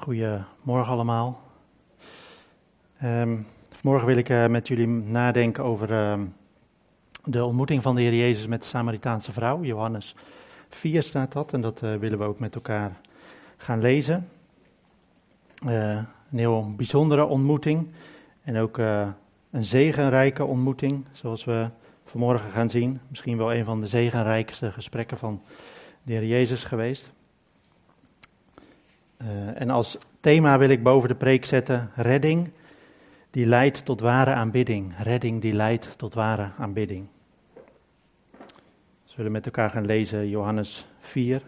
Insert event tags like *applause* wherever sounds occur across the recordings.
Goedemorgen allemaal. Um, vanmorgen wil ik uh, met jullie nadenken over uh, de ontmoeting van de Heer Jezus met de Samaritaanse vrouw. Johannes 4 staat dat en dat uh, willen we ook met elkaar gaan lezen. een heel bijzondere ontmoeting en ook een zegenrijke ontmoeting, zoals we vanmorgen gaan zien. Misschien wel een van de zegenrijkste gesprekken van de Heer Jezus geweest. Uh, en als thema wil ik boven de preek zetten: redding die leidt tot ware aanbidding. Redding die leidt tot ware aanbidding. We zullen met elkaar gaan lezen Johannes 4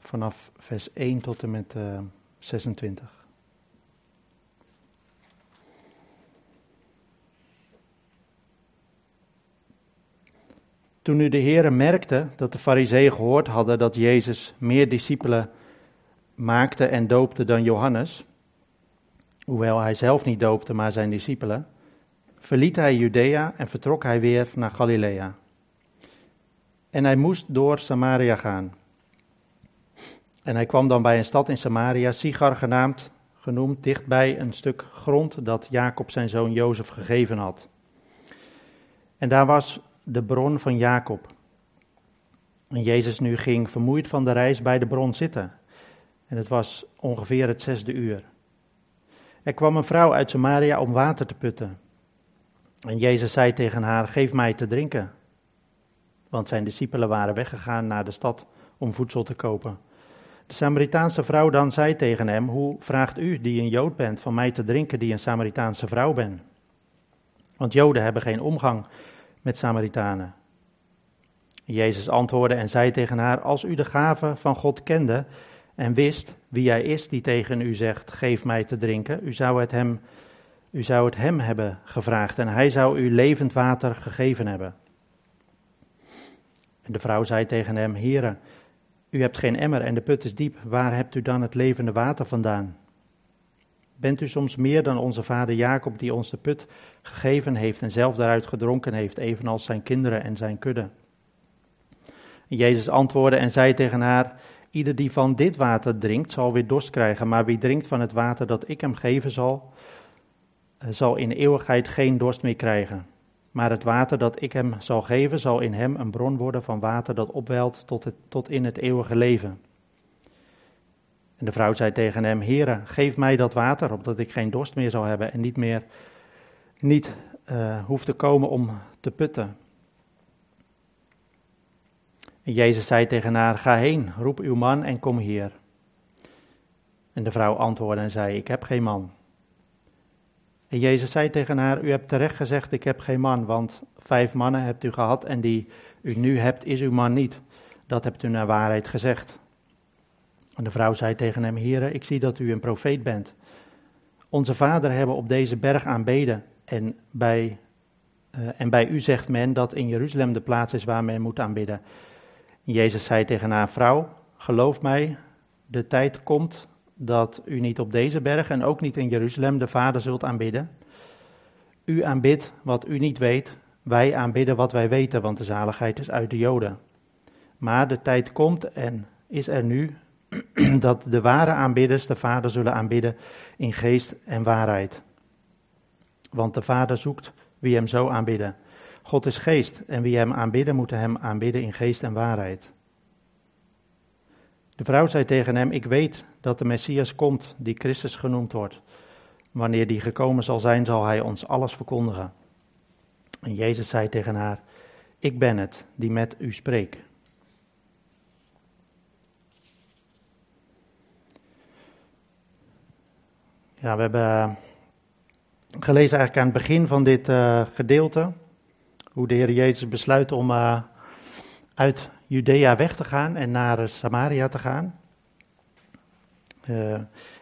vanaf vers 1 tot en met uh, 26. Toen nu de Heer merkte dat de fariseeën gehoord hadden dat Jezus meer discipelen maakte en doopte dan Johannes, hoewel hij zelf niet doopte, maar zijn discipelen, verliet hij Judea en vertrok hij weer naar Galilea. En hij moest door Samaria gaan. En hij kwam dan bij een stad in Samaria, Sigar genaamd, genoemd, dichtbij een stuk grond dat Jacob zijn zoon Jozef gegeven had. En daar was de bron van Jacob. En Jezus nu ging vermoeid van de reis bij de bron zitten. En het was ongeveer het zesde uur. Er kwam een vrouw uit Samaria om water te putten. En Jezus zei tegen haar: Geef mij te drinken. Want zijn discipelen waren weggegaan naar de stad om voedsel te kopen. De Samaritaanse vrouw dan zei tegen hem: Hoe vraagt u, die een Jood bent, van mij te drinken, die een Samaritaanse vrouw ben? Want Joden hebben geen omgang met Samaritanen. Jezus antwoordde en zei tegen haar: Als u de gave van God kende en wist wie hij is die tegen u zegt: Geef mij te drinken, u zou het hem, u zou het hem hebben gevraagd en hij zou u levend water gegeven hebben. En de vrouw zei tegen hem: Heere, u hebt geen emmer en de put is diep, waar hebt u dan het levende water vandaan? Bent u soms meer dan onze vader Jacob, die ons de put gegeven heeft en zelf daaruit gedronken heeft, evenals zijn kinderen en zijn kudde? Jezus antwoordde en zei tegen haar: Ieder die van dit water drinkt, zal weer dorst krijgen, maar wie drinkt van het water dat ik hem geven zal, eh, zal in eeuwigheid geen dorst meer krijgen. Maar het water dat ik hem zal geven, zal in hem een bron worden van water dat opwelt tot, tot in het eeuwige leven. En de vrouw zei tegen hem: Heere, geef mij dat water, opdat ik geen dorst meer zal hebben en niet meer niet uh, hoef te komen om te putten. En Jezus zei tegen haar: Ga heen, roep uw man en kom hier. En de vrouw antwoordde en zei: Ik heb geen man. En Jezus zei tegen haar: U hebt terecht gezegd: Ik heb geen man, want vijf mannen hebt u gehad en die u nu hebt, is uw man niet. Dat hebt u naar waarheid gezegd. En de vrouw zei tegen hem: Heere, ik zie dat u een profeet bent. Onze vader hebben op deze berg aanbeden en bij, uh, en bij u zegt men dat in Jeruzalem de plaats is waar men moet aanbidden. Jezus zei tegen haar vrouw: Geloof mij, de tijd komt dat u niet op deze berg en ook niet in Jeruzalem de Vader zult aanbidden. U aanbidt wat u niet weet, wij aanbidden wat wij weten, want de zaligheid is uit de Joden. Maar de tijd komt en is er nu *clears throat* dat de ware aanbidders de Vader zullen aanbidden in geest en waarheid. Want de Vader zoekt wie hem zo aanbidden. God is geest en wie hem aanbidden, moeten hem aanbidden in geest en waarheid. De vrouw zei tegen hem: Ik weet dat de Messias komt, die Christus genoemd wordt. Wanneer die gekomen zal zijn, zal hij ons alles verkondigen. En Jezus zei tegen haar: Ik ben het die met u spreekt. Ja, we hebben gelezen eigenlijk aan het begin van dit uh, gedeelte hoe de Heer Jezus besluit om uh, uit Judea weg te gaan en naar uh, Samaria te gaan. Uh,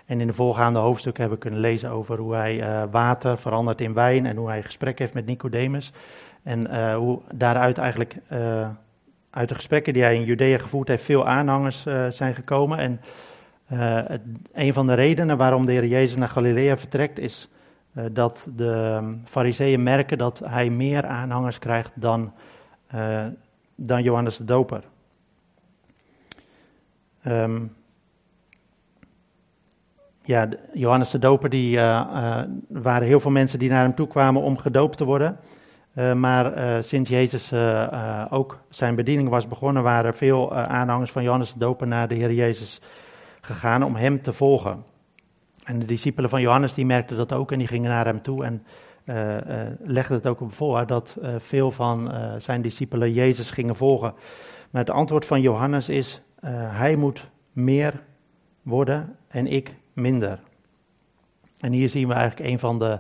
en in de voorgaande hoofdstukken hebben we kunnen lezen over hoe hij water verandert in wijn en hoe hij gesprek heeft met Nicodemus. En hoe daaruit eigenlijk, uit de gesprekken die hij in Judea gevoerd heeft, veel aanhangers zijn gekomen. En een van de redenen waarom de Heer Jezus naar Galilea vertrekt is uh, dat de fariseeën merken dat hij meer aanhangers krijgt dan, uh, dan Johannes de Doper. Um, ja, Johannes de Doper, die, er waren heel veel mensen die naar hem toe kwamen om gedoopt te worden. maar sinds Jezus ook zijn bediening was begonnen, waren veel aanhangers van Johannes de Doper naar de Heer Jezus gegaan om hem te volgen. En de discipelen van Johannes die merkten dat ook en die gingen naar hem toe en uh, legden het ook op voor dat uh, veel van zijn discipelen Jezus gingen volgen. Maar het antwoord van Johannes is, hij moet meer worden en ik minder. En hier zien we eigenlijk een van de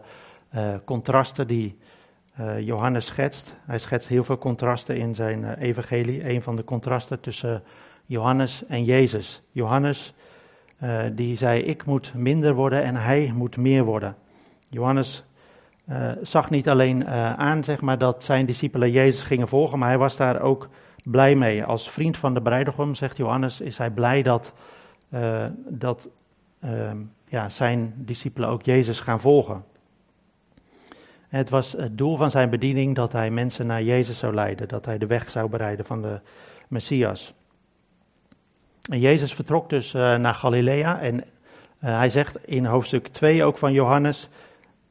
contrasten die Johannes schetst. Hij schetst heel veel contrasten in zijn evangelie. Een van de contrasten tussen Johannes en Jezus. Johannes uh, die zei: Ik moet minder worden en hij moet meer worden. Johannes uh, zag niet alleen uh, aan zeg maar, dat zijn discipelen Jezus gingen volgen, maar hij was daar ook blij mee. Als vriend van de bruidegom, zegt Johannes, is hij blij dat, dat ehm, ja, zijn discipelen ook Jezus gaan volgen. Het was het doel van zijn bediening dat hij mensen naar Jezus zou leiden, dat hij de weg zou bereiden van de Messias. En Jezus vertrok dus uh, naar Galilea en uh, hij zegt in hoofdstuk 2 ook van Johannes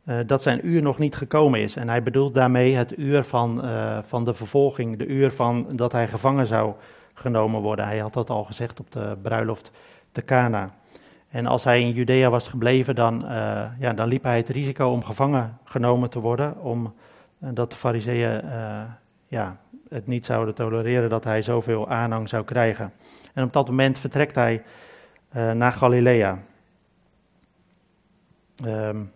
uh, dat zijn uur nog niet gekomen is. En hij bedoelt daarmee het uur van, van de vervolging, de uur van dat hij gevangen zou genomen worden. Hij had dat al gezegd op de bruiloft te Cana. En als hij in Judea was gebleven, dan, ja, dan liep hij het risico om gevangen genomen te worden, omdat de fariseeën ja, het niet zouden tolereren dat hij zoveel aanhang zou krijgen. En op dat moment vertrekt hij uh, naar Galilea. Um,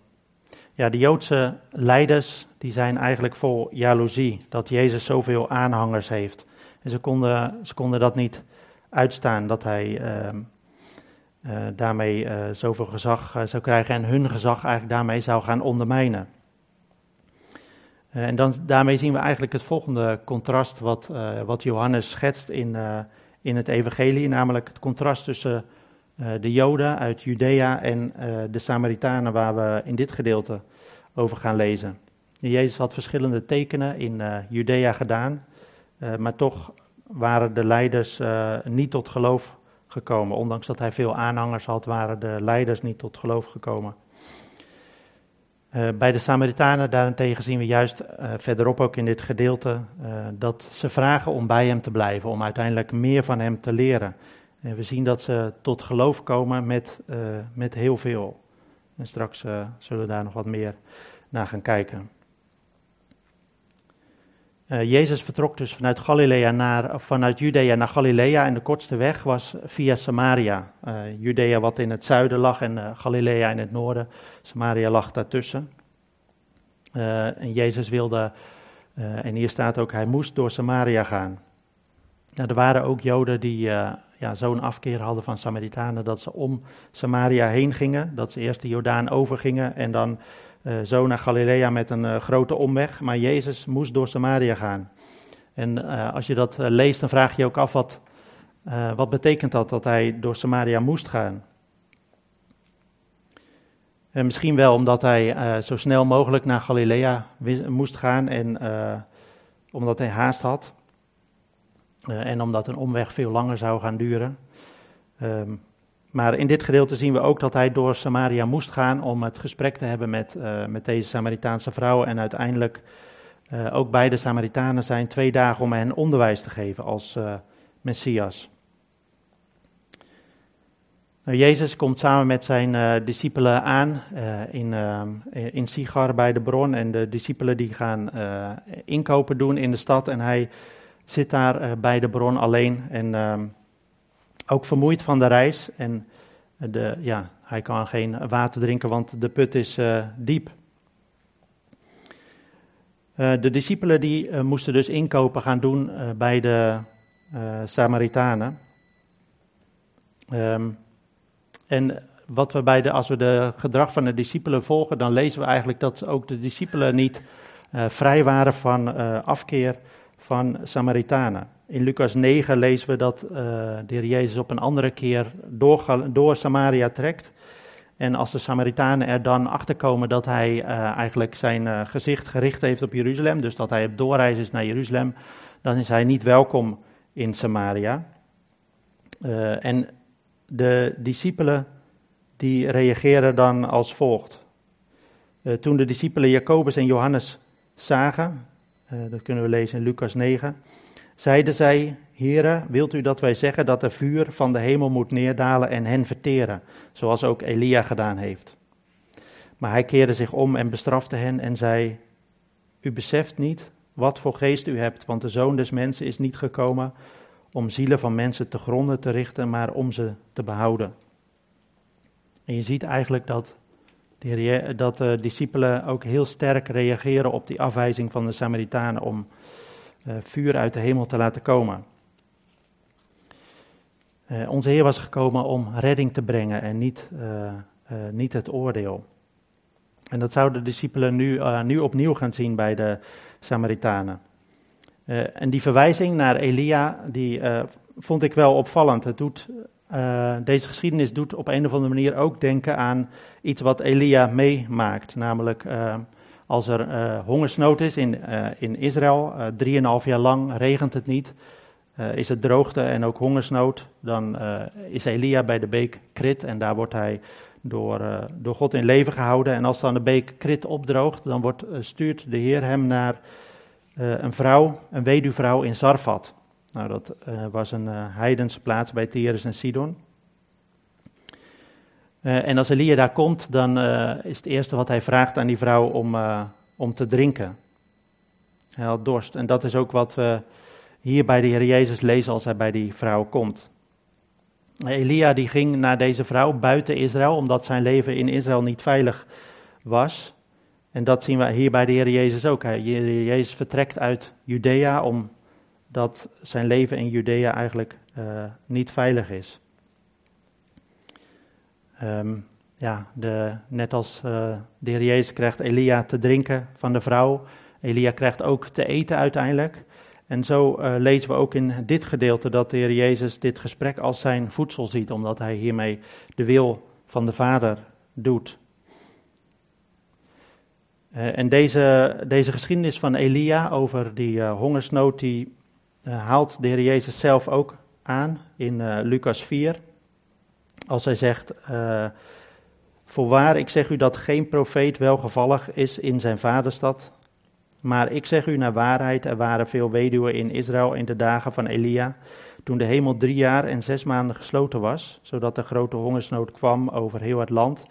ja, de Joodse leiders die zijn eigenlijk vol jaloezie dat Jezus zoveel aanhangers heeft. En ze konden, ze konden dat niet uitstaan, dat hij uh, uh, daarmee uh, zoveel gezag zou krijgen en hun gezag eigenlijk daarmee zou gaan ondermijnen. en dan, daarmee zien we eigenlijk het volgende contrast wat, wat Johannes schetst in, in het evangelie, namelijk het contrast tussen uh, de Joden uit Judea en uh, de Samaritanen, waar we in dit gedeelte over gaan lezen. Jezus had verschillende tekenen in uh, Judea gedaan, maar toch waren de leiders niet tot geloof gekomen. Ondanks dat hij veel aanhangers had, waren de leiders niet tot geloof gekomen. Uh, bij de Samaritanen daarentegen zien we juist uh, verderop ook in dit gedeelte uh, dat ze vragen om bij hem te blijven, om uiteindelijk meer van hem te leren. En we zien dat ze tot geloof komen met, met heel veel. En straks zullen we daar nog wat meer naar gaan kijken. Jezus vertrok dus vanuit, Galilea naar, vanuit Judea naar Galilea en de kortste weg was via Samaria. Judea wat in het zuiden lag en Galilea in het noorden. Samaria lag daartussen. En Jezus wilde, en hier staat ook, hij moest door Samaria gaan. Nou, er waren ook Joden die ja, zo'n afkeer hadden van Samaritanen dat ze om Samaria heen gingen. Dat ze eerst de Jordaan overgingen en dan zo naar Galilea met een grote omweg. Maar Jezus moest door Samaria gaan. En als je dat leest, dan vraag je je ook af wat, wat betekent dat, dat hij door Samaria moest gaan. Uh, misschien wel omdat hij zo snel mogelijk naar Galilea moest gaan en omdat hij haast had. en omdat een omweg veel langer zou gaan duren. Um, maar in dit gedeelte zien we ook dat hij door Samaria moest gaan om het gesprek te hebben met, met deze Samaritaanse vrouw. En uiteindelijk ook bij de Samaritanen zijn twee dagen om hen onderwijs te geven als Messias. Nou, Jezus komt samen met zijn uh, discipelen aan uh, in, uh, in Sigar bij de bron. En de discipelen die gaan inkopen doen in de stad. En hij zit daar bij de bron alleen. En ehm, ook vermoeid van de reis. En de, ja, hij kan geen water drinken, want de put is diep. de discipelen die moesten dus inkopen gaan doen bij de Samaritanen. Um, en wat we bij de, als we de gedrag van de discipelen volgen, dan lezen we eigenlijk dat ook de discipelen niet vrij waren van afkeer van Samaritanen. In Lucas 9 lezen we dat uh, de heer Jezus op een andere keer door, door Samaria trekt. En als de Samaritanen er dan achter komen dat hij eigenlijk zijn gezicht gericht heeft op Jeruzalem, dus dat hij op doorreis is naar Jeruzalem, dan is hij niet welkom in Samaria. en de discipelen die reageren dan als volgt. Toen de discipelen Jacobus en Johannes zagen, dat kunnen we lezen in Lucas 9, zeiden zij, Heren, wilt u dat wij zeggen dat er vuur van de hemel moet neerdalen en hen verteren, zoals ook Elia gedaan heeft? Maar hij keerde zich om en bestrafte hen en zei, u beseft niet wat voor geest u hebt, want de zoon des mensen is niet gekomen om zielen van mensen te gronden te richten, maar om ze te behouden. En je ziet eigenlijk dat de, dat de discipelen ook heel sterk reageren op die afwijzing van de Samaritanen om vuur uit de hemel te laten komen. Uh, onze Heer was gekomen om redding te brengen en niet, uh, niet het oordeel. En dat zouden de discipelen nu, nu opnieuw gaan zien bij de Samaritanen. en die verwijzing naar Elia, die vond ik wel opvallend. Het doet deze geschiedenis doet op een of andere manier ook denken aan iets wat Elia meemaakt. Namelijk als er uh, hongersnood is in, in Israël, drieënhalf jaar lang regent het niet, is het droogte en ook hongersnood, dan is Elia bij de beek Krit en daar wordt hij door, door God in leven gehouden. En als dan de beek Krit opdroogt, dan wordt, stuurt de Heer hem naar een vrouw, een weduwvrouw in Zarfat. Nou, dat was een heidense plaats bij Tyrus en Sidon. Uh, en als Elia daar komt, dan is het eerste wat hij vraagt aan die vrouw om, om te drinken. Hij had dorst. En dat is ook wat we hier bij de Heer Jezus lezen als hij bij die vrouw komt. Elia die ging naar deze vrouw buiten Israël, omdat zijn leven in Israël niet veilig was. En dat zien we hier bij de Heer Jezus ook. De Heer Jezus vertrekt uit Judea om dat zijn leven in Judea eigenlijk niet veilig is. Um, ja, de, net als uh, de heer Jezus krijgt Elia te drinken van de vrouw, Elia krijgt ook te eten uiteindelijk. En zo uh, lezen we ook in dit gedeelte dat de heer Jezus dit gesprek als zijn voedsel ziet, omdat hij hiermee de wil van de Vader doet. en deze, deze geschiedenis van Elia over die hongersnood, die haalt de Heer Jezus zelf ook aan in Lucas 4. Als hij zegt, uh, voorwaar ik zeg u dat geen profeet welgevallig is in zijn vaderstad. Maar ik zeg u naar waarheid, er waren veel weduwen in Israël in de dagen van Elia, toen de hemel drie jaar en zes maanden gesloten was, zodat er grote hongersnood kwam over heel het land.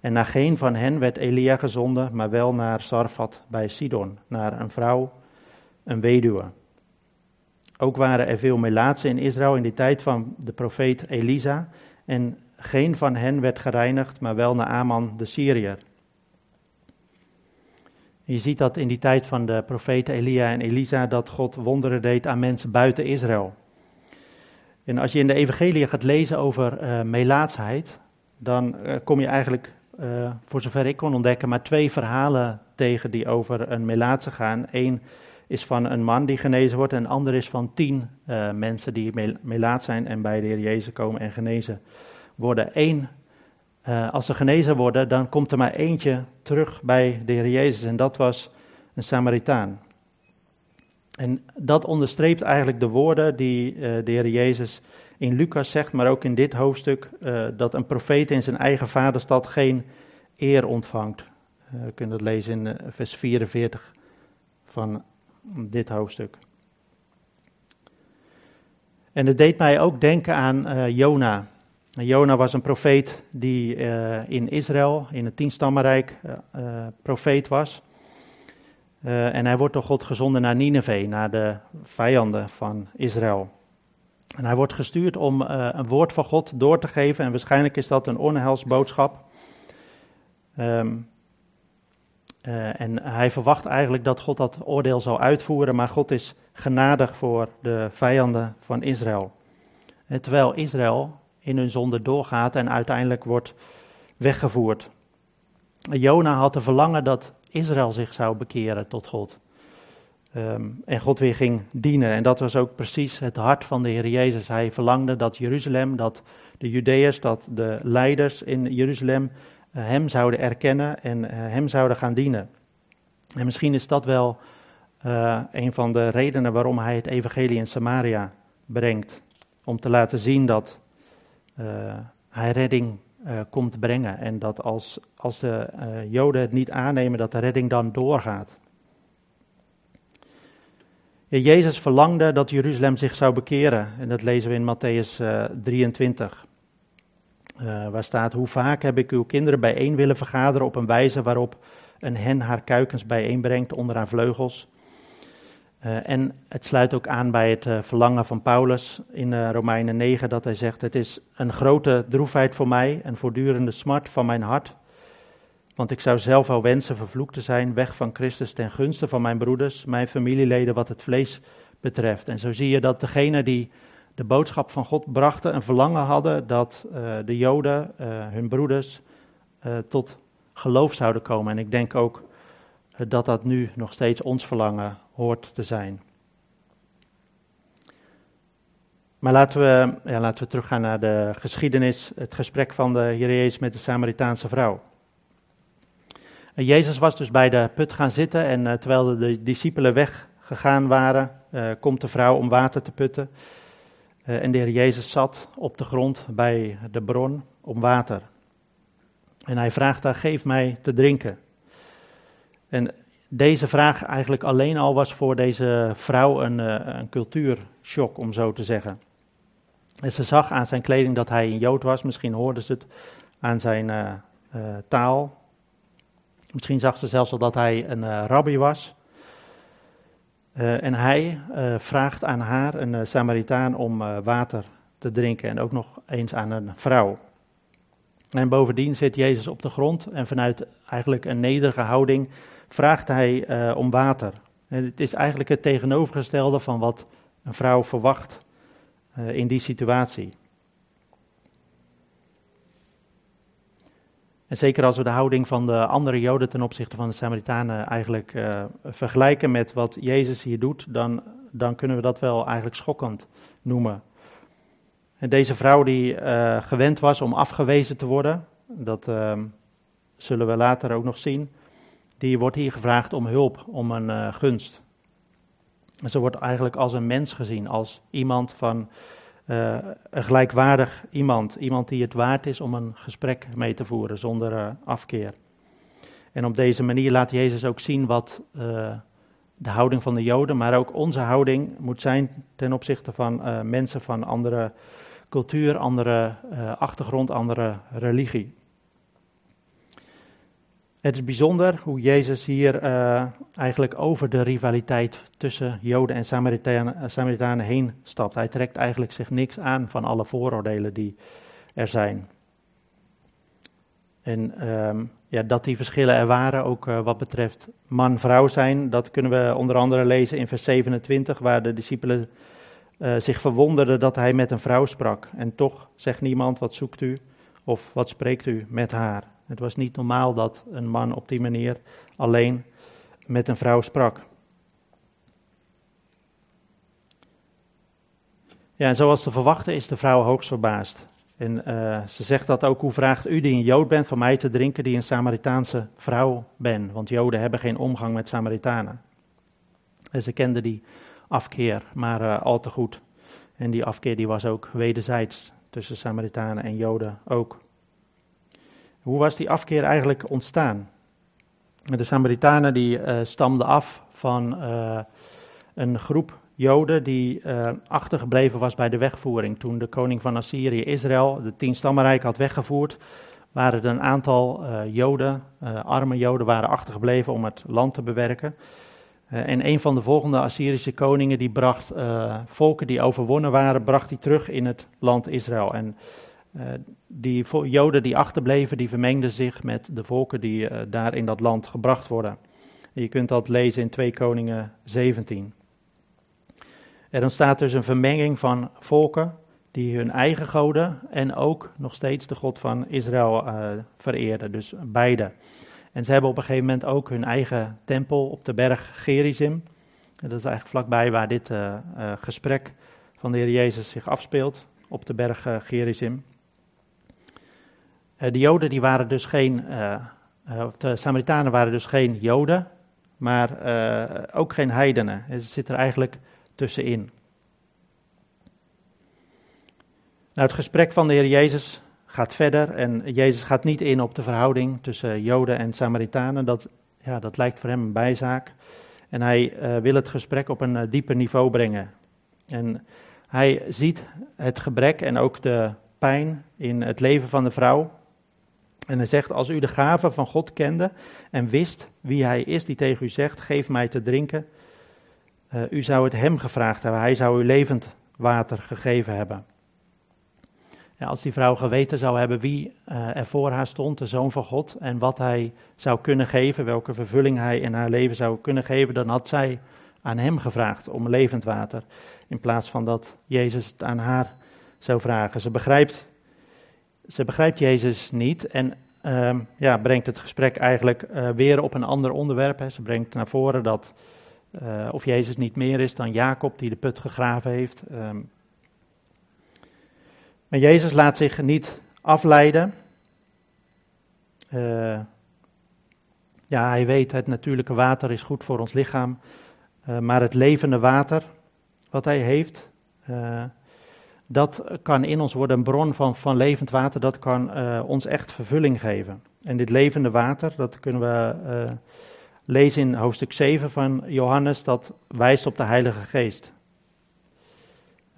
En naar geen van hen werd Elia gezonden, maar wel naar Sarfat bij Sidon, naar een vrouw, een weduwe. Ook waren er veel melaatsen in Israël in die tijd van de profeet Elisa. En geen van hen werd gereinigd, maar wel Naaman de Syriër. Je ziet dat in die tijd van de profeten Elia en Elisa dat God wonderen deed aan mensen buiten Israël. En als je in de evangelie gaat lezen over uh, melaatsheid, dan uh, kom je eigenlijk, uh, voor zover ik kon ontdekken, maar twee verhalen tegen die over een melaatse gaan. Eén is van een man die genezen wordt en ander is van tien uh, mensen die melaat zijn en bij de Heer Jezus komen en genezen worden. Eén, uh, als ze genezen worden, dan komt er maar eentje terug bij de Heer Jezus en dat was een Samaritaan. En dat onderstreept eigenlijk de woorden die uh, de Heer Jezus in Lucas zegt, maar ook in dit hoofdstuk, dat een profeet in zijn eigen vaderstad geen eer ontvangt. we kunnen dat lezen in vers 44 van dit hoofdstuk. En het deed mij ook denken aan uh, Jona. Jona was een profeet die uh, in Israël, in het tienstammenrijk, uh, profeet was. en hij wordt door God gezonden naar Nineveh, naar de vijanden van Israël. En hij wordt gestuurd om een woord van God door te geven. En waarschijnlijk is dat een onheilsboodschap. Um, uh, en hij verwacht eigenlijk dat God dat oordeel zal uitvoeren, maar God is genadig voor de vijanden van Israël. En terwijl Israël in hun zonde doorgaat en uiteindelijk wordt weggevoerd. Jona had de verlangen dat Israël zich zou bekeren tot God. Um, en God weer ging dienen. En dat was ook precies het hart van de Heer Jezus. Hij verlangde dat Jeruzalem, dat de Judeërs, dat de leiders in Jeruzalem eh, hem zouden erkennen en eh, hem zouden gaan dienen. En misschien is dat wel uh, een van de redenen waarom hij het evangelie in Samaria brengt. Om te laten zien dat hij redding komt brengen. En dat als, als de Joden het niet aannemen, dat de redding dan doorgaat. Jezus verlangde dat Jeruzalem zich zou bekeren. En dat lezen we in Matthäus 23. Waar staat, hoe vaak heb ik uw kinderen bijeen willen vergaderen op een wijze waarop een hen haar kuikens bijeenbrengt onder haar vleugels. Uh, en het sluit ook aan bij het uh, verlangen van Paulus in Romeinen 9, dat hij zegt: Het is een grote droefheid voor mij, een voortdurende smart van mijn hart. Want ik zou zelf wel wensen vervloekt te zijn, weg van Christus ten gunste van mijn broeders, mijn familieleden, wat het vlees betreft. En zo zie je dat degenen die de boodschap van God brachten, een verlangen hadden dat de Joden, hun broeders, tot geloof zouden komen. En ik denk ook dat dat nu nog steeds ons verlangen hoort te zijn. Maar laten we, ja, laten we teruggaan naar de geschiedenis, het gesprek van de Heer met de Samaritaanse vrouw. En Jezus was dus bij de put gaan zitten en terwijl de discipelen weggegaan waren, komt de vrouw om water te putten. Uh, en de Heer Jezus zat op de grond bij de bron om water. En hij vraagt daar, geef mij te drinken. En deze vraag eigenlijk alleen al was voor deze vrouw een, uh, een om zo te zeggen. En ze zag aan zijn kleding dat hij een Jood was, misschien hoorde ze het aan zijn uh, uh, taal. Misschien zag ze zelfs al dat hij een rabbi was. En hij vraagt aan haar, een Samaritaan, om water te drinken en ook nog eens aan een vrouw. En bovendien zit Jezus op de grond en vanuit eigenlijk een nederige houding vraagt hij om water. En het is eigenlijk het tegenovergestelde van wat een vrouw verwacht in die situatie. En zeker als we de houding van de andere Joden ten opzichte van de Samaritanen eigenlijk uh, vergelijken met wat Jezus hier doet, dan, dan kunnen we dat wel eigenlijk schokkend noemen. En deze vrouw die gewend was om afgewezen te worden, dat ehm, zullen we later ook nog zien die wordt hier gevraagd om hulp, om een uh, gunst. ze wordt eigenlijk als een mens gezien, als iemand van uh, een gelijkwaardig iemand. Iemand die het waard is om een gesprek mee te voeren zonder uh, afkeer. En op deze manier laat Jezus ook zien wat de houding van de Joden, maar ook onze houding moet zijn ten opzichte van mensen van andere cultuur, andere achtergrond, andere religie. Het is bijzonder hoe Jezus hier uh, eigenlijk over de rivaliteit tussen Joden en Samaritanen, uh, Samaritanen heen stapt. Hij trekt eigenlijk zich niks aan van alle vooroordelen die er zijn. En um, ja, dat die verschillen er waren, ook uh, wat betreft man-vrouw zijn, dat kunnen we onder andere lezen in vers 27, waar de discipelen zich verwonderden dat hij met een vrouw sprak. En toch zegt niemand, wat zoekt u of wat spreekt u met haar? Het was niet normaal dat een man op die manier alleen met een vrouw sprak. Ja, en zoals te verwachten is de vrouw hoogst verbaasd. En uh, ze zegt dat ook, hoe vraagt u die een Jood bent van mij te drinken die een Samaritaanse vrouw ben? Want Joden hebben geen omgang met Samaritanen. En ze kende die afkeer maar uh, al te goed. En die afkeer die was ook wederzijds tussen Samaritanen en Joden ook. Hoe was die afkeer eigenlijk ontstaan? De Samaritanen die uh, stamden af van uh, een groep Joden die uh, achtergebleven was bij de wegvoering. Toen de koning van Assyrië Israël de tien stammenrijk had weggevoerd, waren er een aantal Joden, arme Joden, waren achtergebleven om het land te bewerken. en een van de volgende Assyrische koningen die bracht volken die overwonnen waren, bracht die terug in het land Israël. En die Joden die achterbleven, die vermengden zich met de volken die uh, daar in dat land gebracht worden. En je kunt dat lezen in 2 Koningen 17. Er ontstaat dus een vermenging van volken die hun eigen goden en ook nog steeds de God van Israël uh, vereerden. Dus beide. En ze hebben op een gegeven moment ook hun eigen tempel op de berg Gerizim. En dat is eigenlijk vlakbij waar dit gesprek van de Heer Jezus zich afspeelt, op de berg Gerizim. Eh, de Joden die waren dus geen, uh, de Samaritanen waren dus geen Joden, maar ook geen heidenen. Ze zitten er eigenlijk tussenin. Nou, het gesprek van de Heer Jezus gaat verder en Jezus gaat niet in op de verhouding tussen Joden en Samaritanen. Dat, ja, dat lijkt voor hem een bijzaak. En hij wil het gesprek op een dieper niveau brengen. En hij ziet het gebrek en ook de pijn in het leven van de vrouw. En hij zegt, als u de gave van God kende en wist wie hij is die tegen u zegt, geef mij te drinken. Uh, u zou het hem gevraagd hebben, hij zou u levend water gegeven hebben. Ja, als die vrouw geweten zou hebben wie uh, er voor haar stond, de Zoon van God, en wat hij zou kunnen geven, welke vervulling hij in haar leven zou kunnen geven, dan had zij aan hem gevraagd om levend water, in plaats van dat Jezus het aan haar zou vragen. Ze begrijpt, ze begrijpt Jezus niet en uh, ja, brengt het gesprek eigenlijk uh, weer op een ander onderwerp. Hè. Ze brengt naar voren dat uh, of Jezus niet meer is dan Jacob die de put gegraven heeft. Um, maar Jezus laat zich niet afleiden. Uh, ja, hij weet het natuurlijke water is goed voor ons lichaam. Maar het levende water, wat hij heeft, dat kan in ons worden een bron van, van levend water. Dat kan ons echt vervulling geven. En dit levende water, dat kunnen we lezen in hoofdstuk 7 van Johannes, dat wijst op de Heilige Geest.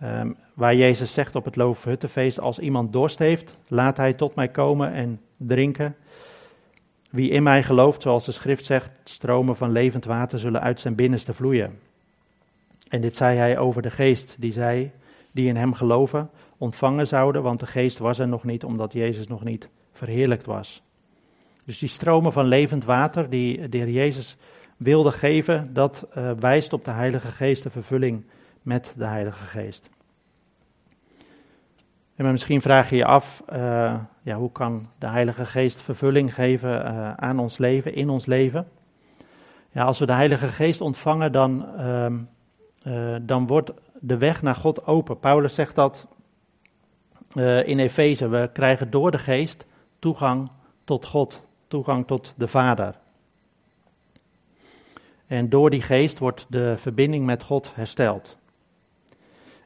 Um, waar Jezus zegt op het Loofhuttenfeest, als iemand dorst heeft, laat hij tot mij komen en drinken. Wie in mij gelooft, zoals de schrift zegt, stromen van levend water zullen uit zijn binnenste vloeien. En dit zei hij over de geest, die zij, die in hem geloven, ontvangen zouden, want de geest was er nog niet, omdat Jezus nog niet verheerlijkt was. Dus die stromen van levend water die de heer Jezus wilde geven, dat uh, wijst op de Heilige Geest, de vervulling met de Heilige Geest. En misschien vraag je je af, uh, ja, hoe kan de Heilige Geest vervulling geven uh, aan ons leven, in ons leven? Ja, als we de Heilige Geest ontvangen, dan, uh, dan wordt de weg naar God open. Paulus zegt dat in Efeze, we krijgen door de Geest toegang tot God, toegang tot de Vader. En door die Geest wordt de verbinding met God hersteld.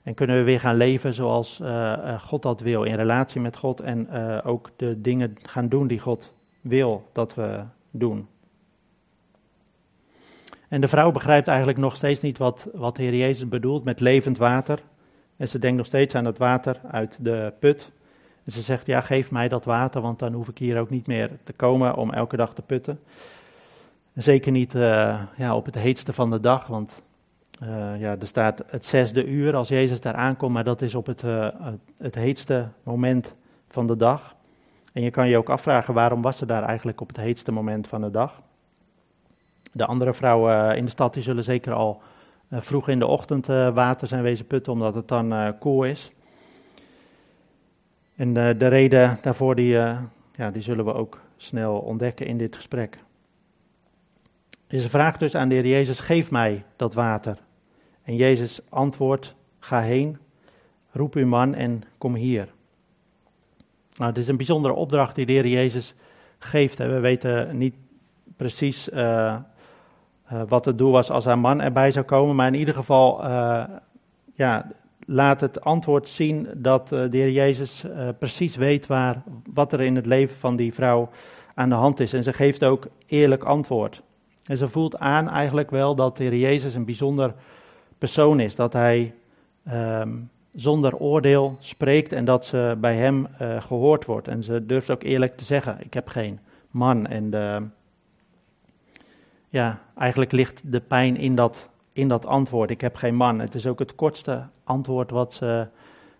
En kunnen we weer gaan leven zoals uh, God dat wil, in relatie met God en ook de dingen gaan doen die God wil dat we doen. En de vrouw begrijpt eigenlijk nog steeds niet wat, wat de Heer Jezus bedoelt met levend water. En ze denkt nog steeds aan het water uit de put. En ze zegt, ja, geef mij dat water, want dan hoef ik hier ook niet meer te komen om elke dag te putten. zeker niet ja, op het heetste van de dag, want uh, ja, er staat het zesde uur als Jezus daar aankomt, maar dat is op het, uh, het heetste moment van de dag. En je kan je ook afvragen waarom was ze daar eigenlijk op het heetste moment van de dag. De andere vrouwen uh, in de stad die zullen zeker al vroeg in de ochtend water zijn wezen putten, omdat het dan koel is. En de reden daarvoor die, ja, die zullen we ook snel ontdekken in dit gesprek. Is een vraag dus aan de Heer Jezus, geef mij dat water. En Jezus antwoordt, ga heen, roep uw man en kom hier. Nou, het is een bijzondere opdracht die de Heer Jezus geeft. We weten niet precies uh, wat het doel was als haar man erbij zou komen, maar in ieder geval uh, ja, laat het antwoord zien dat de Heer Jezus precies weet waar, wat er in het leven van die vrouw aan de hand is. En ze geeft ook eerlijk antwoord. En ze voelt aan eigenlijk wel dat de Heer Jezus een bijzonder persoon is. Dat hij um, zonder oordeel spreekt en dat ze bij hem gehoord wordt. En ze durft ook eerlijk te zeggen: Ik heb geen man. En de, ja, eigenlijk ligt de pijn in dat, in dat antwoord: Ik heb geen man. Het is ook het kortste antwoord wat ze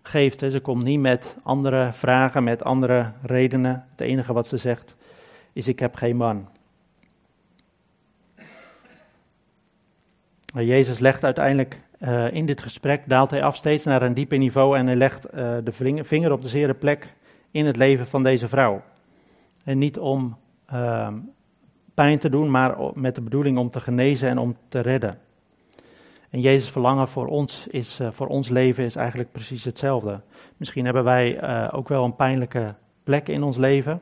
geeft. Ze komt niet met andere vragen, met andere redenen. Het enige wat ze zegt is: Ik heb geen man. Jezus legt uiteindelijk uh, in dit gesprek, daalt hij af steeds naar een dieper niveau en hij legt uh, de vinger op de zere plek in het leven van deze vrouw. En niet om uh, pijn te doen, maar met de bedoeling om te genezen en om te redden. En Jezus' verlangen voor ons, is, uh, voor ons leven is eigenlijk precies hetzelfde. Misschien hebben wij ook wel een pijnlijke plek in ons leven.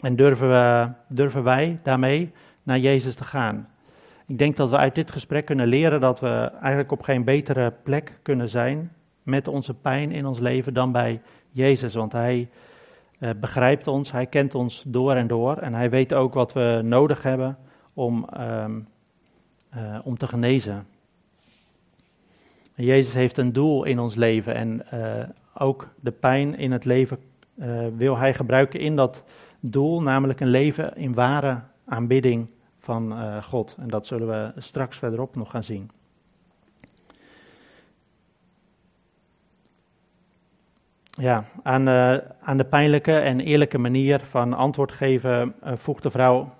En durven, we, durven wij daarmee naar Jezus te gaan. Ik denk dat we uit dit gesprek kunnen leren dat we eigenlijk op geen betere plek kunnen zijn met onze pijn in ons leven dan bij Jezus. Want hij begrijpt ons, hij kent ons door en door en hij weet ook wat we nodig hebben om, ehm, om te genezen. Jezus heeft een doel in ons leven en ook de pijn in het leven wil hij gebruiken in dat doel, namelijk een leven in ware aanbidding van God. En dat zullen we straks verderop nog gaan zien. Ja, aan, uh, aan de pijnlijke en eerlijke manier van antwoord geven uh, voegt de vrouw,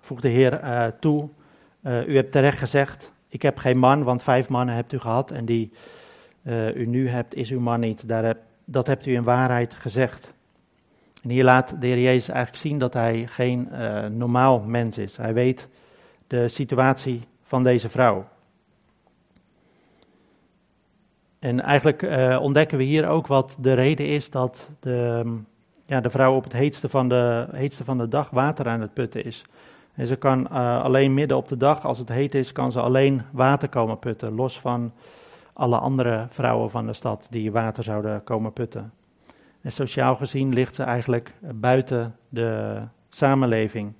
voegt de Heer toe. u hebt terecht gezegd, ik heb geen man, want vijf mannen hebt u gehad en die u nu hebt is uw man niet. Daar heb, dat hebt u in waarheid gezegd. En hier laat de Heer Jezus eigenlijk zien dat hij geen uh, normaal mens is. Hij weet de situatie van deze vrouw. En eigenlijk uh, ontdekken we hier ook wat de reden is dat de, ja, de vrouw op het heetste van de, heetste van de dag water aan het putten is. En ze kan uh, alleen midden op de dag, als het heet is, kan ze alleen water komen putten, los van alle andere vrouwen van de stad die water zouden komen putten. En sociaal gezien ligt ze eigenlijk buiten de samenleving.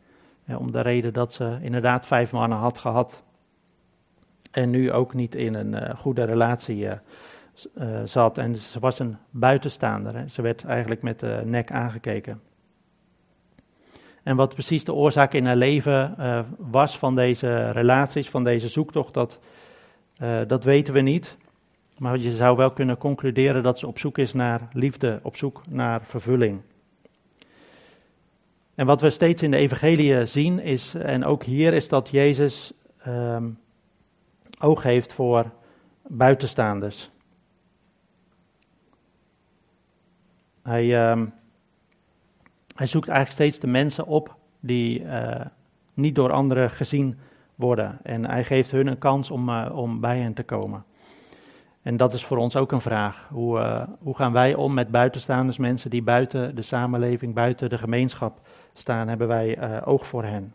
om de reden dat ze inderdaad vijf mannen had gehad. En nu ook niet in een uh, goede relatie uh, zat. En ze was een buitenstaander. Hè. Ze werd eigenlijk met de nek aangekeken. En wat precies de oorzaak in haar leven was van deze relaties, van deze zoektocht, dat, dat weten we niet. Maar je zou wel kunnen concluderen dat ze op zoek is naar liefde, op zoek naar vervulling. En wat we steeds in de evangelie zien is, en ook hier, is dat Jezus um, oog heeft voor buitenstaanders. Hij, um, hij zoekt eigenlijk steeds de mensen op die uh, niet door anderen gezien worden. En hij geeft hun een kans om, uh, om bij hen te komen. En dat is voor ons ook een vraag. Hoe, uh, hoe gaan wij om met buitenstaanders, mensen die buiten de samenleving, buiten de gemeenschap staan? Hebben wij oog voor hen?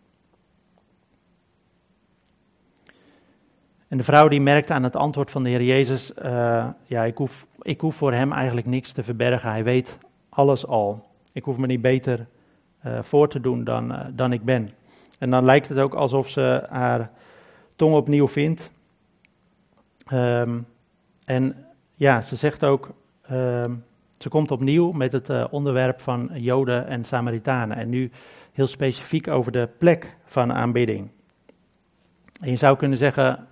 En de vrouw die merkt aan het antwoord van de Heer Jezus, uh, ja, ik hoef, ik hoef voor hem eigenlijk niks te verbergen. Hij weet alles al. Ik hoef me niet beter voor te doen dan, dan ik ben. En dan lijkt het ook alsof ze haar tong opnieuw vindt. Um, en ja, ze zegt ook, uh, ze komt opnieuw met het onderwerp van Joden en Samaritanen. En nu heel specifiek over de plek van aanbidding. En je zou kunnen zeggen,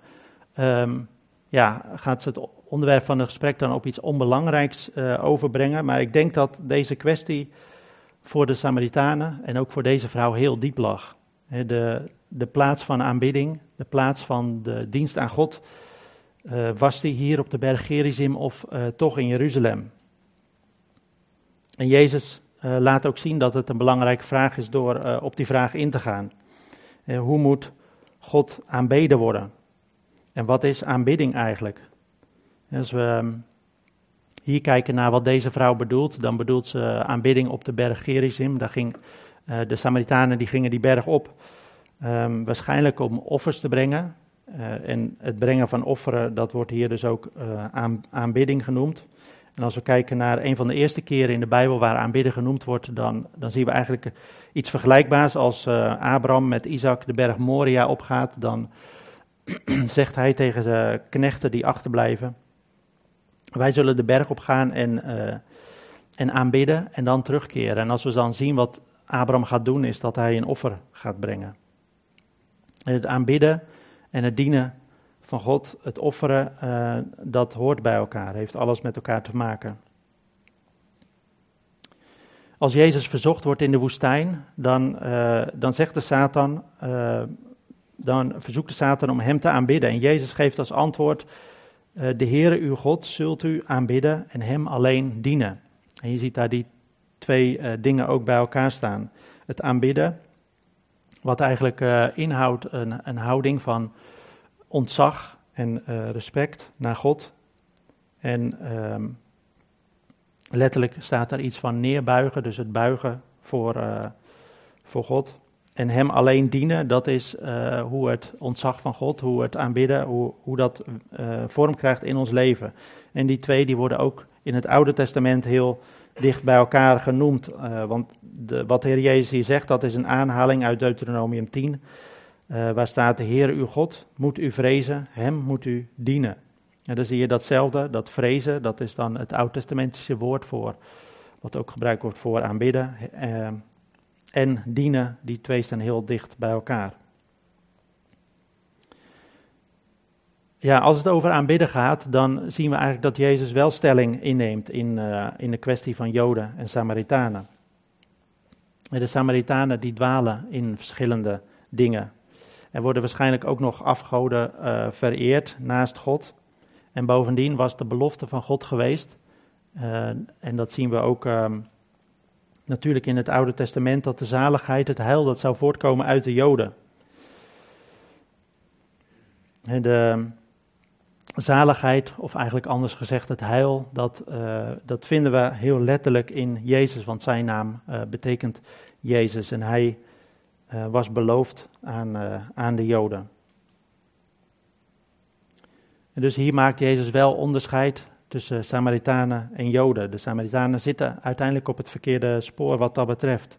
um, ja, gaat ze het onderwerp van het gesprek dan op iets onbelangrijks uh, overbrengen. Maar ik denk dat deze kwestie voor de Samaritanen en ook voor deze vrouw heel diep lag. De, de plaats van aanbidding, de plaats van de dienst aan God uh, was die hier op de berg Gerizim of uh, toch in Jeruzalem? En Jezus laat ook zien dat het een belangrijke vraag is door op die vraag in te gaan. hoe moet God aanbeden worden? En wat is aanbidding eigenlijk? Als we ehm, hier kijken naar wat deze vrouw bedoelt, dan bedoelt ze aanbidding op de berg Gerizim. Daar ging, de Samaritanen die gingen die berg op, um, waarschijnlijk om offers te brengen. Uh, en het brengen van offeren, dat wordt hier dus ook aan, aanbidding genoemd. En als we kijken naar een van de eerste keren in de Bijbel waar aanbidden genoemd wordt, dan, dan zien we eigenlijk iets vergelijkbaars. Als Abraham met Isaac de berg Moria opgaat, dan *clears throat* zegt hij tegen de knechten die achterblijven, wij zullen de berg opgaan en, en aanbidden en dan terugkeren. En als we dan zien wat Abraham gaat doen, is dat hij een offer gaat brengen. En het aanbidden en het dienen van God, het offeren, uh, dat hoort bij elkaar, heeft alles met elkaar te maken. Als Jezus verzocht wordt in de woestijn, dan, uh, dan zegt de Satan, dan verzoekt de Satan om hem te aanbidden. En Jezus geeft als antwoord, de Heere uw God zult u aanbidden en hem alleen dienen. En je ziet daar die twee dingen ook bij elkaar staan. Het aanbidden, wat eigenlijk inhoudt een, een houding van ontzag en respect naar God. En um, letterlijk staat daar iets van neerbuigen, dus het buigen voor, voor God. En Hem alleen dienen, dat is uh, hoe het ontzag van God, hoe het aanbidden, hoe, hoe dat vorm krijgt in ons leven. En die twee die worden ook in het Oude Testament heel dicht bij elkaar genoemd. want de, wat de Heer Jezus hier zegt, dat is een aanhaling uit Deuteronomium 10. waar staat, de Heer uw God moet u vrezen, hem moet u dienen. En dan zie je datzelfde, dat vrezen, dat is dan het oud-testamentische woord voor, wat ook gebruikt wordt voor aanbidden. Eh, en dienen, die twee staan heel dicht bij elkaar. Ja, als het over aanbidden gaat, dan zien we eigenlijk dat Jezus wel stelling inneemt in, uh, in de kwestie van Joden en Samaritanen. De Samaritanen die dwalen in verschillende dingen. Er worden waarschijnlijk ook nog afgoden uh, vereerd naast God. En bovendien was de belofte van God geweest, uh, en dat zien we ook uh, natuurlijk in het Oude Testament, dat de zaligheid, het heil, dat zou voortkomen uit de Joden. De zaligheid, of eigenlijk anders gezegd het heil, dat, uh, dat vinden we heel letterlijk in Jezus, want zijn naam uh, betekent Jezus en hij uh, was beloofd aan, aan de Joden. En dus hier maakt Jezus wel onderscheid tussen Samaritanen en Joden. De Samaritanen zitten uiteindelijk op het verkeerde spoor wat dat betreft.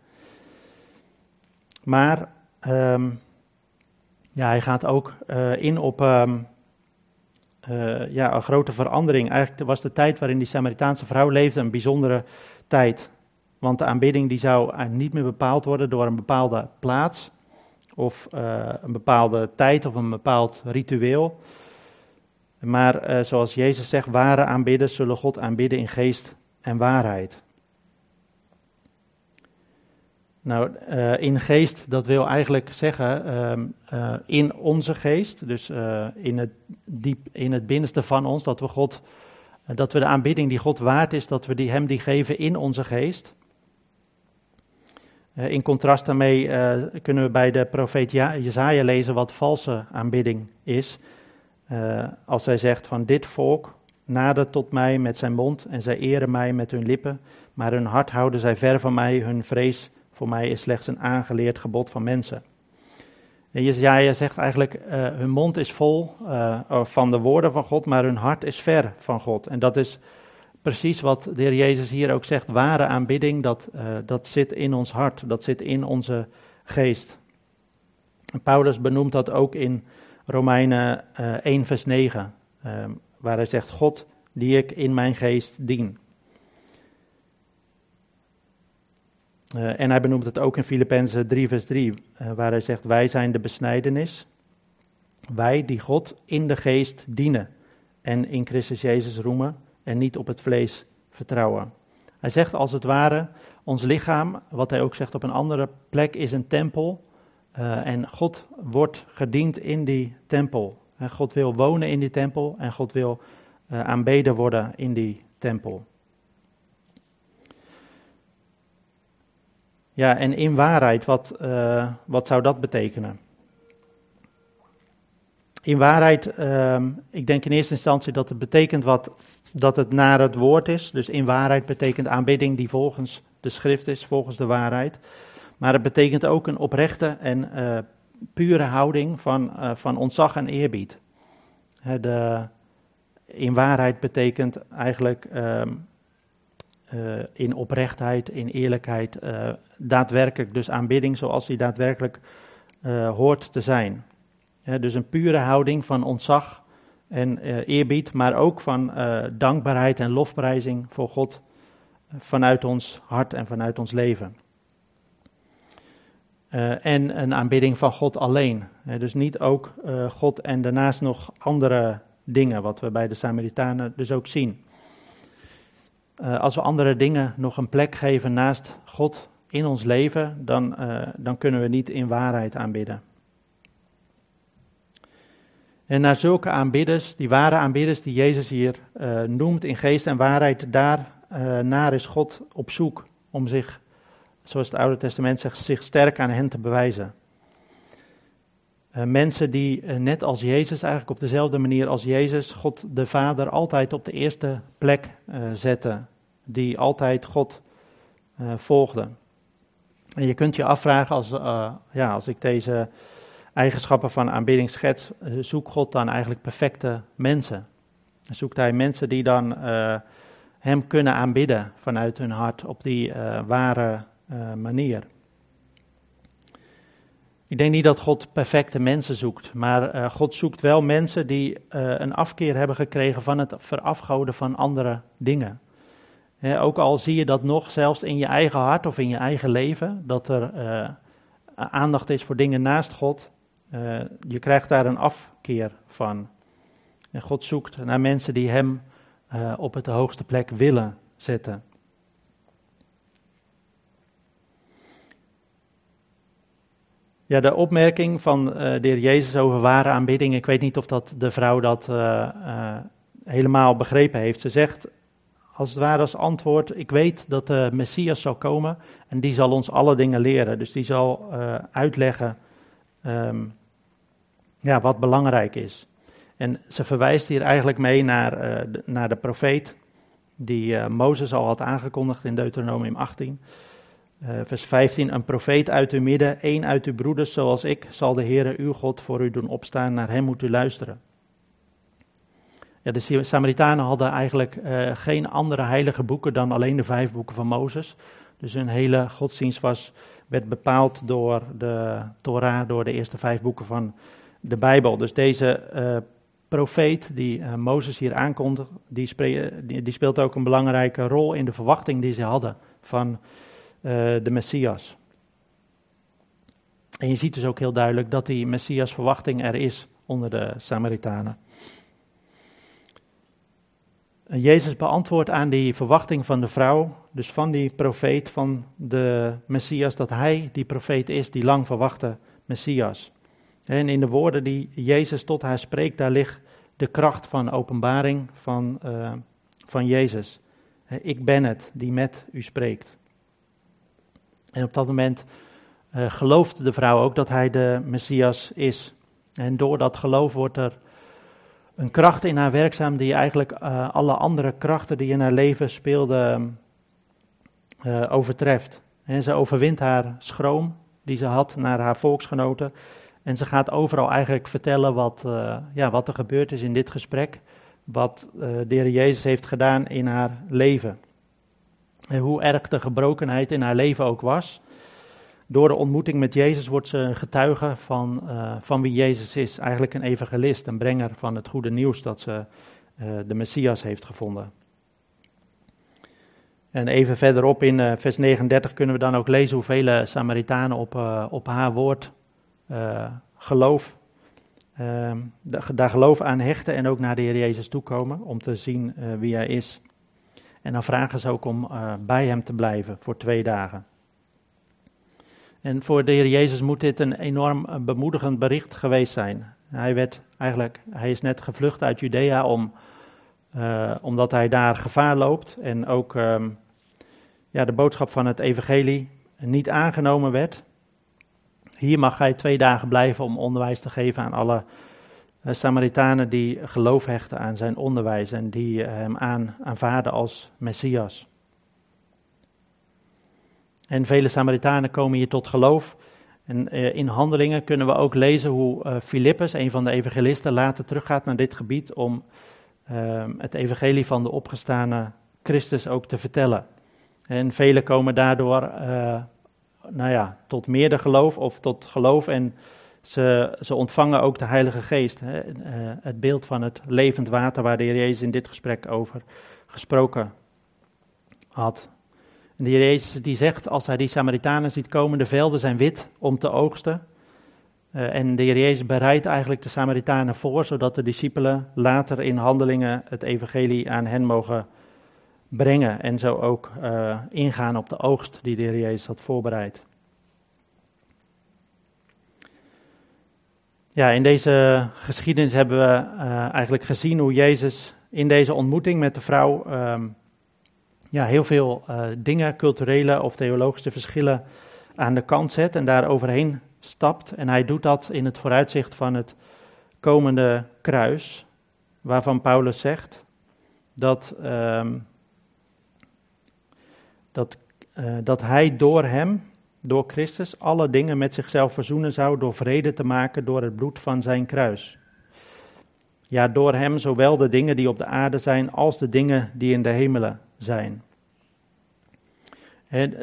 Maar um, ja, hij gaat ook uh, in op um, uh, ja, een grote verandering. Eigenlijk was de tijd waarin die Samaritaanse vrouw leefde een bijzondere tijd. Want de aanbidding die zou niet meer bepaald worden door een bepaalde plaats of een bepaalde tijd of een bepaald ritueel. Maar uh, zoals Jezus zegt, ware aanbidders zullen God aanbidden in geest en waarheid. Nou, uh, in geest, dat wil eigenlijk zeggen uh, in onze geest, dus in, het diep, in het binnenste van ons, dat we God, dat we de aanbidding die God waard is, dat we die, Hem die geven in onze geest. in contrast daarmee kunnen we bij de profeet Jezaja lezen wat valse aanbidding is. Uh, als zij zegt van dit volk nadert tot mij met zijn mond en zij eren mij met hun lippen, maar hun hart houden zij ver van mij, hun vrees voor mij is slechts een aangeleerd gebod van mensen. En Jezaja zegt eigenlijk, uh, hun mond is vol uh, van de woorden van God, maar hun hart is ver van God. En dat is precies wat de Heer Jezus hier ook zegt, ware aanbidding, dat, dat zit in ons hart, dat zit in onze geest. En Paulus benoemt dat ook in Romeinen uh, eh, 1, vers 9, uh, waar hij zegt: God die ik in mijn geest dien. Uh, en hij benoemt het ook in Filippenzen 3, vers 3, waar hij zegt: Wij zijn de besnijdenis. Wij die God in de geest dienen en in Christus Jezus roemen en niet op het vlees vertrouwen. Hij zegt als het ware: Ons lichaam, wat hij ook zegt op een andere plek, is een tempel uh, en God wordt gediend in die tempel. En God wil wonen in die tempel en God wil uh, aanbeden worden in die tempel. Ja, en in waarheid, wat, wat zou dat betekenen? In waarheid, uh, ik denk in eerste instantie dat het betekent wat, dat het naar het woord is. Dus in waarheid betekent aanbidding die volgens de schrift is, volgens de waarheid. Maar het betekent ook een oprechte en uh, pure houding van, uh, van ontzag en eerbied. In waarheid betekent eigenlijk uh, in oprechtheid, in eerlijkheid, daadwerkelijk dus aanbidding zoals die daadwerkelijk hoort te zijn. dus een pure houding van ontzag en eerbied, maar ook van dankbaarheid en lofprijzing voor God vanuit ons hart en vanuit ons leven. Uh, en een aanbidding van God alleen. Uh, dus niet ook uh, God en daarnaast nog andere dingen, wat we bij de Samaritanen dus ook zien. als we andere dingen nog een plek geven naast God in ons leven, dan, dan kunnen we niet in waarheid aanbidden. En naar zulke aanbidders, die ware aanbidders die Jezus hier noemt in geest en waarheid, daar naar is God op zoek om zich zoals het Oude Testament zegt, zich sterk aan hen te bewijzen. Uh, mensen die uh, net als Jezus, eigenlijk op dezelfde manier als Jezus, God de Vader altijd op de eerste plek uh, zetten. Die altijd God volgden. En je kunt je afvragen, als, ja, als ik deze eigenschappen van aanbidding schets, zoekt God dan eigenlijk perfecte mensen? Zoekt hij mensen die dan Hem kunnen aanbidden vanuit hun hart op die ware manier. Ik denk niet dat God perfecte mensen zoekt, maar God zoekt wel mensen die een afkeer hebben gekregen van het verafgoden van andere dingen ook al zie je dat nog, zelfs in je eigen hart of in je eigen leven, dat er uh, aandacht is voor dingen naast God, uh, je krijgt daar een afkeer van. En God zoekt naar mensen die Hem uh, op het hoogste plek willen zetten. Ja, de opmerking van de heer Jezus over ware aanbidding, ik weet niet of dat de vrouw dat helemaal begrepen heeft. Ze zegt, als het ware als antwoord, ik weet dat de Messias zal komen en die zal ons alle dingen leren. Dus die zal uitleggen um, ja, wat belangrijk is. En ze verwijst hier eigenlijk mee naar, de, naar de profeet die Mozes al had aangekondigd in Deuteronomium 18. Vers 15, een profeet uit uw midden, één uit uw broeders zoals ik, zal de Heere uw God voor u doen opstaan, naar hem moet u luisteren. Ja, de Samaritanen hadden eigenlijk uh, geen andere heilige boeken dan alleen de vijf boeken van Mozes. Dus hun hele godsdienst was, werd bepaald door de Torah, door de eerste vijf boeken van de Bijbel. Dus deze uh, profeet die Mozes hier aankondigt, die, die, speelt ook een belangrijke rol in de verwachting die ze hadden van de Messias. En je ziet dus ook heel duidelijk dat die Messias verwachting er is onder de Samaritanen. Jezus beantwoordt aan die verwachting van de vrouw, dus van die profeet, van de Messias, dat hij die profeet is, die lang verwachte Messias. En in de woorden die Jezus tot haar spreekt, daar ligt de kracht van openbaring van, uh, van Jezus. Ik ben het die met u spreekt. En op dat moment uh, gelooft de vrouw ook dat hij de Messias is. En door dat geloof wordt er een kracht in haar werkzaam die eigenlijk uh, alle andere krachten die in haar leven speelden uh, overtreft. En ze overwint haar schroom die ze had naar haar volksgenoten. En ze gaat overal eigenlijk vertellen wat, ja, wat er gebeurd is in dit gesprek. Wat de Heer Jezus heeft gedaan in haar leven. Hoe erg de gebrokenheid in haar leven ook was door de ontmoeting met Jezus wordt ze een getuige van, uh, van wie Jezus is. Eigenlijk een evangelist, een brenger van het goede nieuws dat ze uh, de Messias heeft gevonden. En even verderop in uh, vers 39 kunnen we dan ook lezen hoeveel Samaritanen op, op haar woord geloof, ehm, daar geloof aan hechten en ook naar de Heer Jezus toekomen om te zien wie hij is. En dan vragen ze ook om bij hem te blijven voor twee dagen. En voor de Heer Jezus moet dit een enorm eh, bemoedigend bericht geweest zijn. Hij, werd eigenlijk, hij is net gevlucht uit Judea om, uh, omdat hij daar gevaar loopt. En ook um, ja, de boodschap van het evangelie niet aangenomen werd. Hier mag hij twee dagen blijven om onderwijs te geven aan alle Samaritanen die geloof hechten aan zijn onderwijs en die hem aan, aanvaarden als Messias. En vele Samaritanen komen hier tot geloof. En uh, in handelingen kunnen we ook lezen hoe Filippus, een van de evangelisten, later teruggaat naar dit gebied om uh, het evangelie van de opgestane Christus ook te vertellen. En velen komen daardoor nou ja, tot meerder geloof of tot geloof en ze, ontvangen ook de Heilige Geest. Hè, het beeld van het levend water waar de Heer Jezus in dit gesprek over gesproken had. En de Heer Jezus die zegt, als hij die Samaritanen ziet komen, de velden zijn wit om te oogsten. Uh, en de Heer Jezus bereidt eigenlijk de Samaritanen voor, zodat de discipelen later in handelingen het evangelie aan hen mogen brengen. En zo ook uh, ingaan op de oogst die de Heer Jezus had voorbereid. Ja, in deze geschiedenis hebben we uh, eigenlijk gezien hoe Jezus in deze ontmoeting met de vrouw um, ja, heel veel uh, dingen, culturele of theologische verschillen aan de kant zet en daar overheen stapt. En hij doet dat in het vooruitzicht van het komende kruis, waarvan Paulus zegt dat, uh, dat, uh, dat hij door hem, door Christus, alle dingen met zichzelf verzoenen zou door vrede te maken door het bloed van zijn kruis. Ja, door hem zowel de dingen die op de aarde zijn als de dingen die in de hemelen zijn.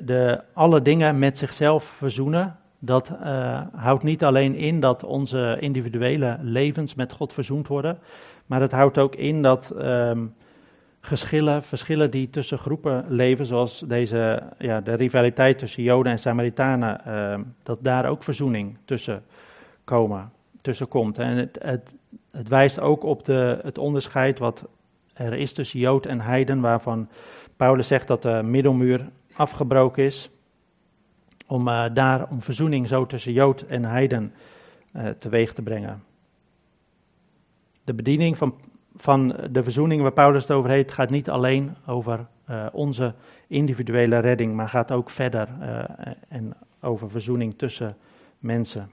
De, alle dingen met zichzelf verzoenen, dat uh, houdt niet alleen in dat onze individuele levens met God verzoend worden, maar het houdt ook in dat um, geschillen, verschillen die tussen groepen leven, zoals deze, ja, de rivaliteit tussen Joden en Samaritanen, uh, dat daar ook verzoening tussen, komen, tussen komt. En het, het, het wijst ook op de, het onderscheid wat er is tussen Jood en Heiden, waarvan Paulus zegt dat de middelmuur afgebroken is, om uh, daar om verzoening zo tussen Jood en Heiden uh, teweeg te brengen. De bediening van van de verzoening waar Paulus het over heeft, gaat niet alleen over uh, onze individuele redding, maar gaat ook verder uh, en over verzoening tussen mensen.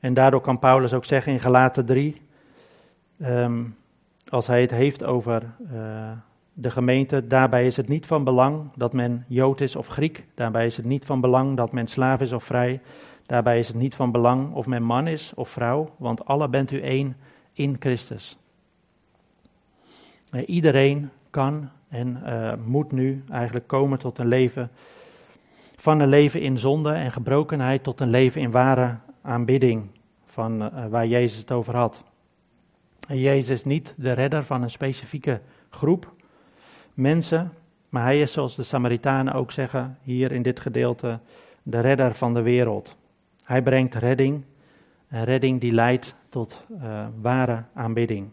En daardoor kan Paulus ook zeggen in Galaten 3, um, ehm, als hij het heeft over uh, de gemeente, daarbij is het niet van belang dat men Jood is of Griek, daarbij is het niet van belang dat men slaaf is of vrij, daarbij is het niet van belang of men man is of vrouw, want alle bent u één in Christus. Iedereen kan en uh, moet nu eigenlijk komen tot een leven van een leven in zonde en gebrokenheid tot een leven in ware aanbidding van uh, waar Jezus het over had. En Jezus is niet de redder van een specifieke groep mensen, maar hij is zoals de Samaritanen ook zeggen hier in dit gedeelte de redder van de wereld. Hij brengt redding, een redding die leidt tot uh, ware aanbidding.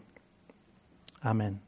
Amen.